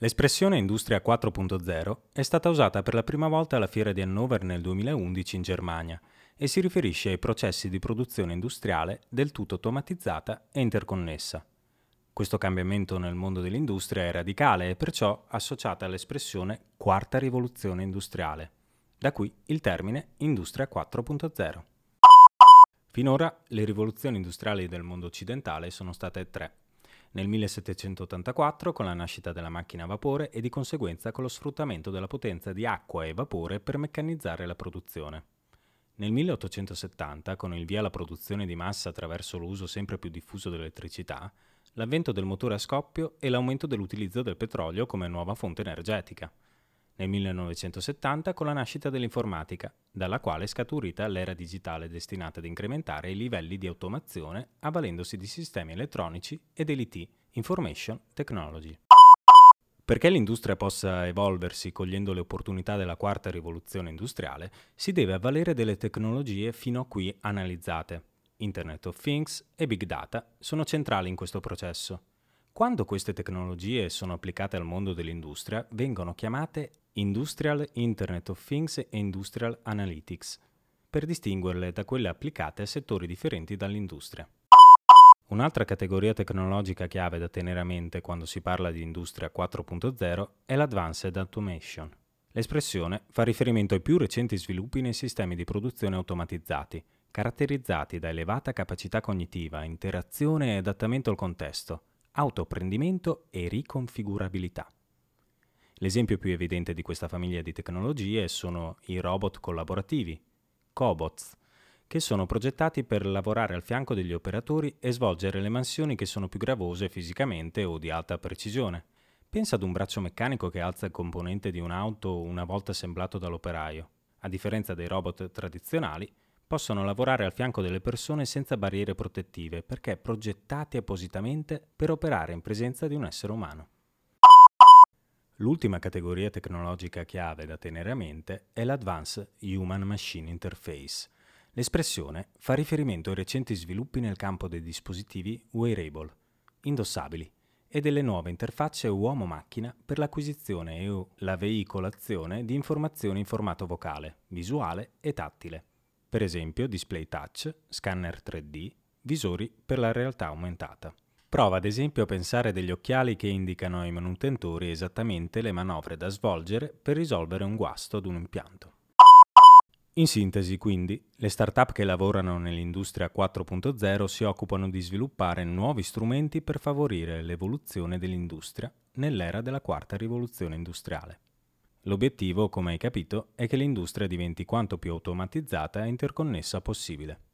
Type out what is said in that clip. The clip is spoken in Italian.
L'espressione Industria 4.0 è stata usata per la prima volta alla fiera di Hannover nel 2011 in Germania e si riferisce ai processi di produzione industriale del tutto automatizzata e interconnessa. Questo cambiamento nel mondo dell'industria è radicale e perciò associata all'espressione quarta rivoluzione industriale, da qui il termine Industria 4.0. Finora le rivoluzioni industriali del mondo occidentale sono state tre nel 1784 con la nascita della macchina a vapore e di conseguenza con lo sfruttamento della potenza di acqua e vapore per meccanizzare la produzione. Nel 1870, con il via alla produzione di massa attraverso l'uso sempre più diffuso dell'elettricità, l'avvento del motore a scoppio e l'aumento dell'utilizzo del petrolio come nuova fonte energetica – nel 1970 con la nascita dell'informatica, dalla quale è scaturita l'era digitale destinata ad incrementare i livelli di automazione avvalendosi di sistemi elettronici e dell'IT, Information Technology. Perché l'industria possa evolversi cogliendo le opportunità della quarta rivoluzione industriale, si deve avvalere delle tecnologie fino a qui analizzate. Internet of Things e Big Data sono centrali in questo processo. Quando queste tecnologie sono applicate al mondo dell'industria, vengono chiamate Industrial Internet of Things e Industrial Analytics, per distinguerle da quelle applicate a settori differenti dall'industria. Un'altra categoria tecnologica chiave da tenere a mente quando si parla di Industria 4.0 è l'Advanced Automation. L'espressione fa riferimento ai più recenti sviluppi nei sistemi di produzione automatizzati, caratterizzati da elevata capacità cognitiva, interazione e adattamento al contesto, autoapprendimento e riconfigurabilità. L'esempio più evidente di questa famiglia di tecnologie sono i robot collaborativi, cobots, che sono progettati per lavorare al fianco degli operatori e svolgere le mansioni che sono più gravose fisicamente o di alta precisione. Pensa ad un braccio meccanico che alza il componente di un'auto una volta assemblato dall'operaio. A differenza dei robot tradizionali, possono lavorare al fianco delle persone senza barriere protettive perché progettati appositamente per operare in presenza di un essere umano. L'ultima categoria tecnologica chiave da tenere a mente è l'Advanced Human Machine Interface. L'espressione fa riferimento ai recenti sviluppi nel campo dei dispositivi wearable, indossabili, e delle nuove interfacce uomo-macchina per l'acquisizione e la veicolazione di informazioni in formato vocale, visuale e tattile. Per esempio display touch, scanner 3D, visori per la realtà aumentata. Prova ad esempio a pensare degli occhiali che indicano ai manutentori esattamente le manovre da svolgere per risolvere un guasto ad un impianto. In sintesi, quindi, le start-up che lavorano nell'industria 4.0 si occupano di sviluppare nuovi strumenti per favorire l'evoluzione dell'industria nell'era della quarta rivoluzione industriale. L'obiettivo, come hai capito, è che l'industria diventi quanto più automatizzata e interconnessa possibile.